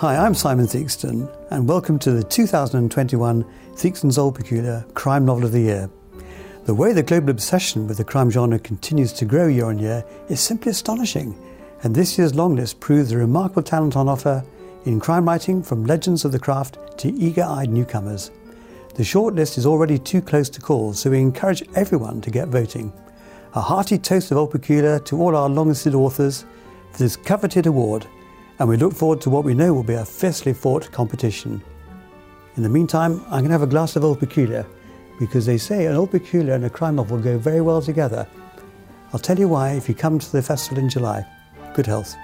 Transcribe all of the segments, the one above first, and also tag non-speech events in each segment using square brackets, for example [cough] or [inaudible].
Hi, I'm Simon Theakston, and welcome to the 2021 Theakston's Old Peculier Crime Novel of the Year. The way the global obsession with the crime genre continues to grow year on year is simply astonishing, and this year's longlist proves the remarkable talent on offer in crime writing from legends of the craft to eager eyed newcomers. The shortlist is already too close to call, so we encourage everyone to get voting. A hearty toast of Old Peculier to all our long listed authors for this coveted award, and we look forward to what we know will be a fiercely fought competition. In the meantime, I'm going to have a glass of Old Peculier because they say an Old Peculier and a crime novel go very well together. I'll tell you why if you come to the festival in July. Good health.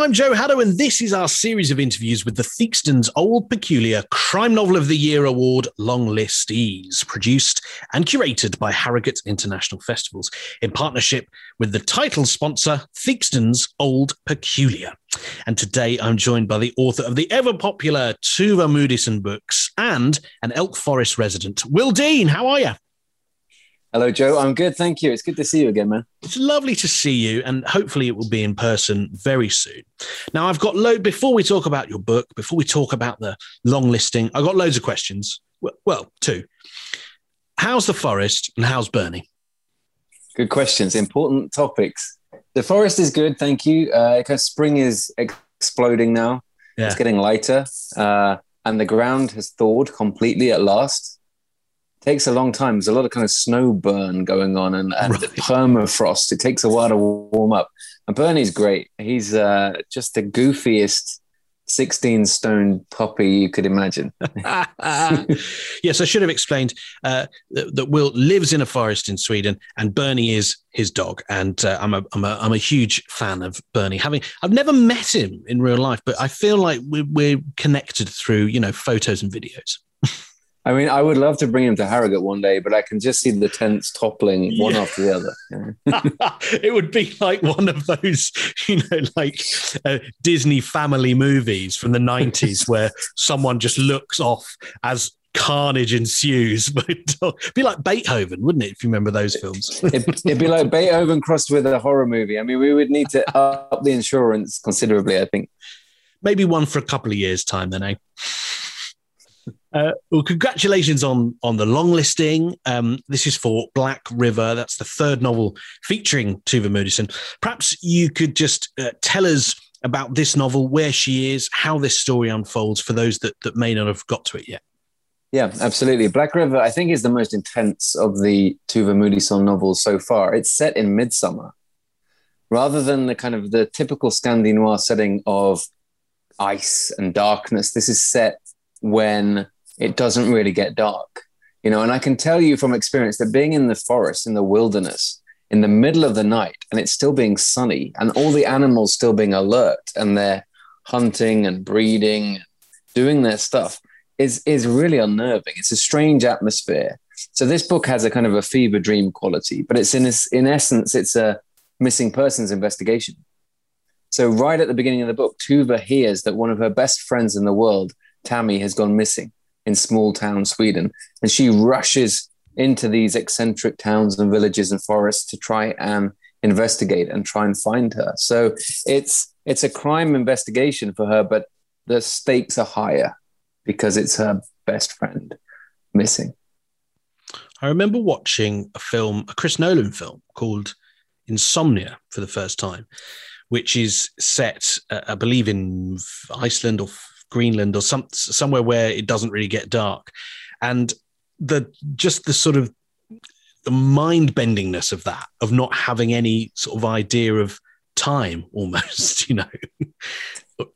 I'm Joe Haddo, and this is our series of interviews with the Theakston's Old Peculier Crime Novel of the Year Award long listees, produced and curated by Harrogate International Festivals in partnership with the title sponsor, Theakston's Old Peculier. And today I'm joined by the author of the ever popular Tuva Moodysson books and an Elk Forest resident, Will Dean. How are you? Hello, Joe. I'm good. Thank you. It's good to see you again, man. It's lovely to see you, and hopefully it will be in person very soon. Now, I've got load before we talk about your book, before we talk about the long listing, I've got loads of questions. Well, two. How's the forest and how's Bernie? Good questions. Important topics. The forest is good. Thank you. Uh, spring is exploding now. Yeah. It's getting lighter, uh, and the ground has thawed completely at last takes a long time. There's a lot of kind of snow burn going on and, and right. permafrost. It takes a while to warm up. And Bernie's great. He's uh, just the goofiest 16 stone puppy you could imagine. [laughs] yes, I should have explained uh, that, that, Will lives in a forest in Sweden and Bernie is his dog. And uh, I'm, a, I'm, a, I'm a huge fan of Bernie. Having I've never met him in real life, but I feel like we're, we're connected through, you know, photos and videos. [laughs] I mean, I would love to bring him to Harrogate one day, but I can just see the tents toppling one yeah. after the other. [laughs] it would be like one of those, you know, like uh, Disney family movies from the 90s [laughs] where someone just looks off as carnage ensues. [laughs] It'd be like Beethoven, wouldn't it? If you remember those films, it'd, it'd, be like Beethoven crossed with a horror movie. I mean, we would need to up the insurance considerably, I think. Maybe one for a couple of years' time, then, eh? Uh, well, congratulations on on the long listing. Um, this is for Black River. That's the third novel featuring Tuva Moodysson. Perhaps you could just uh, tell us about this novel, where she is, how this story unfolds for those that, that may not have got to it yet. Yeah, absolutely. Black River, I think, is the most intense of the Tuva Moodysson novels so far. It's set in midsummer, rather than the kind of the typical Scandi noir setting of ice and darkness. This is set when it doesn't really get dark. You know, and I can tell you from experience that being in the forest, in the wilderness, in the middle of the night, and it's still being sunny, and all the animals still being alert and they're hunting and breeding, doing their stuff, is is really unnerving. It's a strange atmosphere. So this book has a kind of a fever dream quality, but it's in in essence, it's a missing persons investigation. So right at the beginning of the book, Tuva hears that one of her best friends in the world, Tammy, has gone missing in small town Sweden. And she rushes into these eccentric towns and villages and forests to try and investigate and try and find her. So it's it's a crime investigation for her, but the stakes are higher because it's her best friend missing. I remember watching a film, a Chris Nolan film called Insomnia for the first time, which is set, uh, I believe, in Iceland or Greenland or some somewhere where it doesn't really get dark, and the just the sort of the mind bendingness of that of not having any sort of idea of time [laughs] almost you know?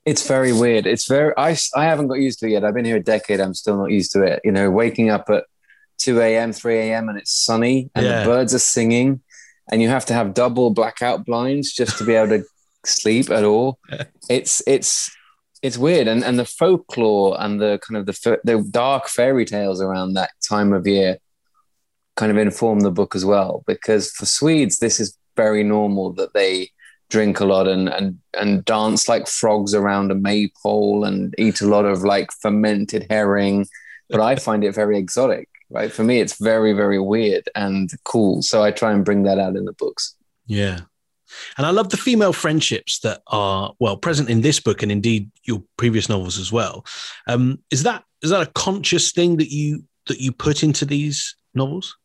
It's very weird. It's very I, I haven't got used to it yet. I've been here a decade. I'm still not used to it. You know waking up at 2 a.m 3 a.m and it's sunny and yeah. the birds are singing and you have to have double blackout blinds just to be able to [laughs] sleep at all. It's it's it's weird, and and the folklore and the kind of the the dark fairy tales around that time of year kind of inform the book as well. Because for Swedes, this is very normal that they drink a lot and and and dance like frogs around a maypole and eat a lot of like fermented herring. But I [laughs] find it very exotic. Right for me, it's very very weird and cool. So I try and bring that out in the books. Yeah, And I love the female friendships that are well present in this book and indeed your previous novels as well. Um, is that is that a conscious thing that you that you put into these novels?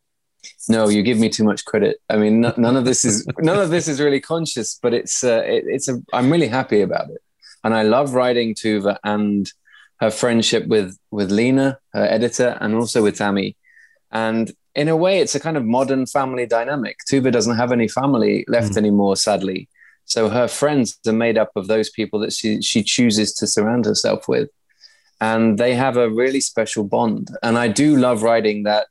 No, you give me too much credit. I mean, none of this is none of this is really conscious, but it's uh, it, it's a. I'm really happy about it, and I love writing Tuva and her friendship with with Lena, her editor, and also with Tammy. And in a way, it's a kind of modern family dynamic. Tuva doesn't have any family left mm. anymore, sadly. So her friends are made up of those people that she she chooses to surround herself with, and they have a really special bond. And I do love writing that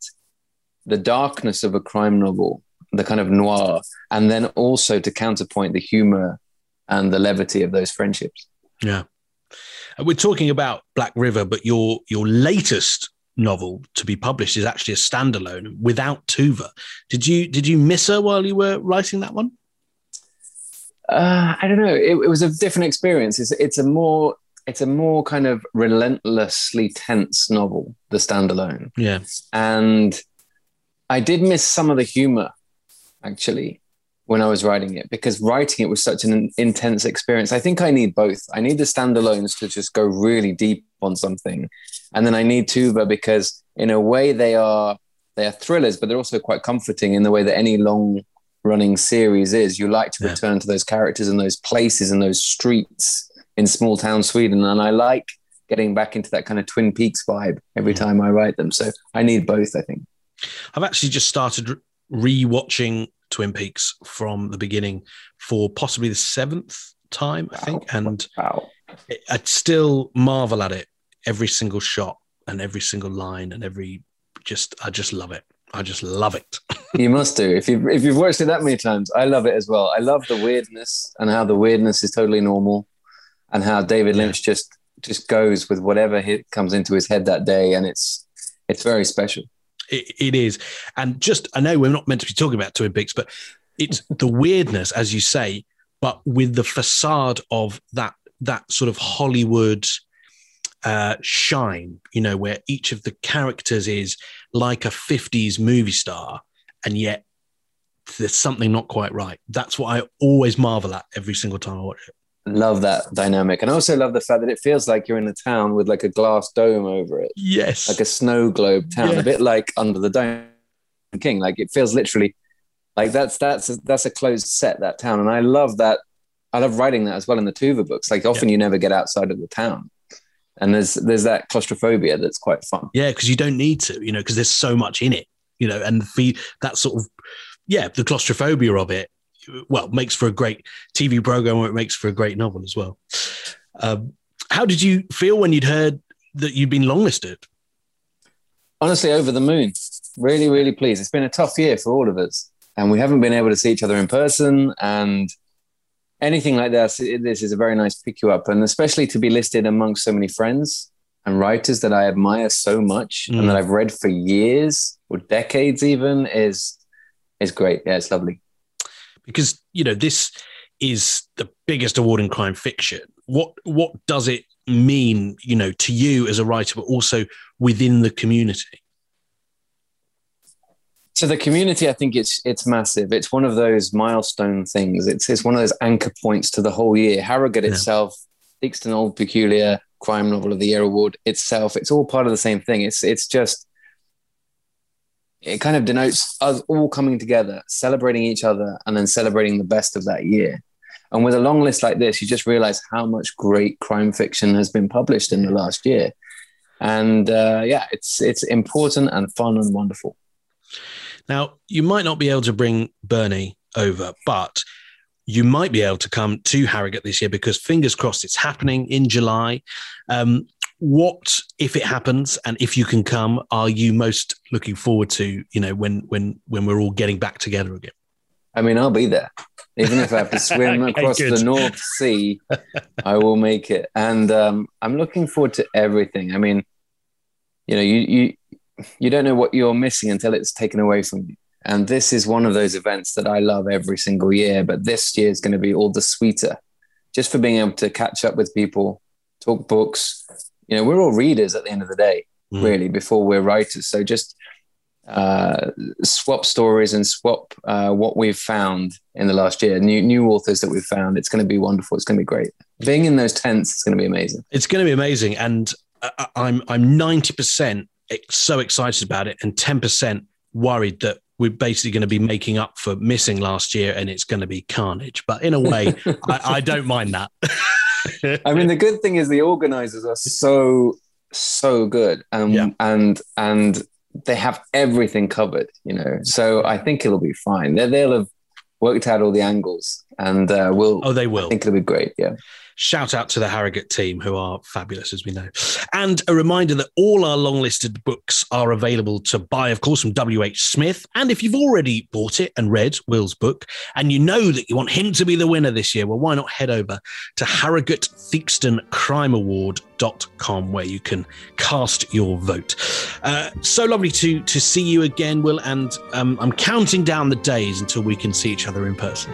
the darkness of a crime novel, the kind of noir, and then also to counterpoint the humor and the levity of those friendships. Yeah. We're talking about Black River, but your your latest novel to be published is actually a standalone without Tuva. Did you did you miss her while you were writing that one? Uh, I don't know. It, it, was a different experience. It's it's a more it's a more kind of relentlessly tense novel, the standalone. Yeah, and I did miss some of the humor actually when I was writing it because writing it was such an intense experience. I think I need both. I need the standalones to just go really deep on something, and then I need Tuva because in a way they are they are thrillers, but they're also quite comforting in the way that any long running series is. You like to yeah. return to those characters and those places and those streets in small town Sweden, and I like getting back into that kind of Twin Peaks vibe every yeah. time I write them. So I need both. I think. I've actually just started re-watching Twin Peaks from the beginning for possibly the seventh time, I think, and wow. I still marvel at it every single shot and every single line and every just I just love it. I just love it. [laughs] you must do if you if you've watched it that many times. I love it as well. I love the weirdness and how the weirdness is totally normal, and how David Lynch yeah. just just goes with whatever hit comes into his head that day, and it's it's very special it, it is. And just, I know we're not meant to be talking about Twin Peaks, but it's [laughs] the weirdness, as you say, but with the facade of that that sort of Hollywood uh, shine, you know, where each of the characters is like a 50s movie star, and yet there's something not quite right. That's what I always marvel at every single time I watch it love that dynamic. And i also love the fact that it feels like you're in a town with like a glass dome over it. Yes. Like a snow globe town. Yes. a bit like under the dome king. Like it feels literally like that's that's a, that's a closed set that town. And i love that i love writing that as well in the tuva books. Like often yeah. you never get outside of the town. And there's there's that claustrophobia that's quite fun. Yeah because you don't need to you know because there's so much in it you know and the that sort of yeah the claustrophobia of it well makes for a great TV program or it makes for a great novel as well. Um, how did you feel when you'd heard that you'd been longlisted? Honestly, over the moon. Really, really pleased. It's been a tough year for all of us, and we haven't been able to see each other in person and anything like this. This is a very nice pick you up, and especially to be listed amongst so many friends and writers that I admire so much mm. and that I've read for years or decades, even is is great. Yeah, it's lovely because you know this is the biggest award in crime fiction. What what does it mean, you know, to you as a writer, but also within the community? So the community, I think it's it's massive. It's one of those milestone things. It's it's one of those anchor points to the whole year. Harrogate yeah. itself, Theakston Old Peculier Crime Novel of the Year award itself. It's all part of the same thing. It's it's just it kind of denotes us all coming together, celebrating each other, and then celebrating the best of that year. And with a long list like this, you just realize how much great crime fiction has been published in the last year. And uh, yeah, it's it's important and fun and wonderful. Now, you might not be able to bring Bernie over, but you might be able to come to Harrogate this year because fingers crossed it's happening in July. Um, what if it happens and if you can come are you most looking forward to you know when when when we're all getting back together again? I mean i'll be there. Even if i have to [laughs] swim okay, across good. the north sea i will make it. And um, i'm looking forward to everything. I mean you know you you you don't know what you're missing until it's taken away from you. And this is one of those events that i love every single year but this year is going to be all the sweeter. Just for being able to catch up with people talk books you know, we're all readers at the end of the day, mm. really, before we're writers. So just uh, swap stories and swap uh, what we've found in the last year, new new authors that we've found. It's going to be wonderful. It's going to be great. Being in those tents, it's going to be amazing. It's going to be amazing, and uh, I'm I'm ninety percent so excited about it, and ten percent worried that we're basically going to be making up for missing last year, and it's going to be carnage. But in a way, [laughs] I, I don't mind that. [laughs] I mean, the good thing is the organizers are so so good, and yeah. and and they have everything covered, you know. So I think it'll be fine. They, they'll have worked out all the angles, and uh, we'll. Oh, they will. I think it'll be great. Yeah. Shout out to the Harrogate team, who are fabulous, as we know. And a reminder that all our long listed books are available to buy, of course, from W.H. Smith. And if you've already bought it and read Will's book, and you know that you want him to be the winner this year, well, why not head over to Harrogate Theakston Crime Award.com where you can cast your vote. Uh, so lovely to to see you again, Will, and um, I'm counting down the days until we can see each other in person.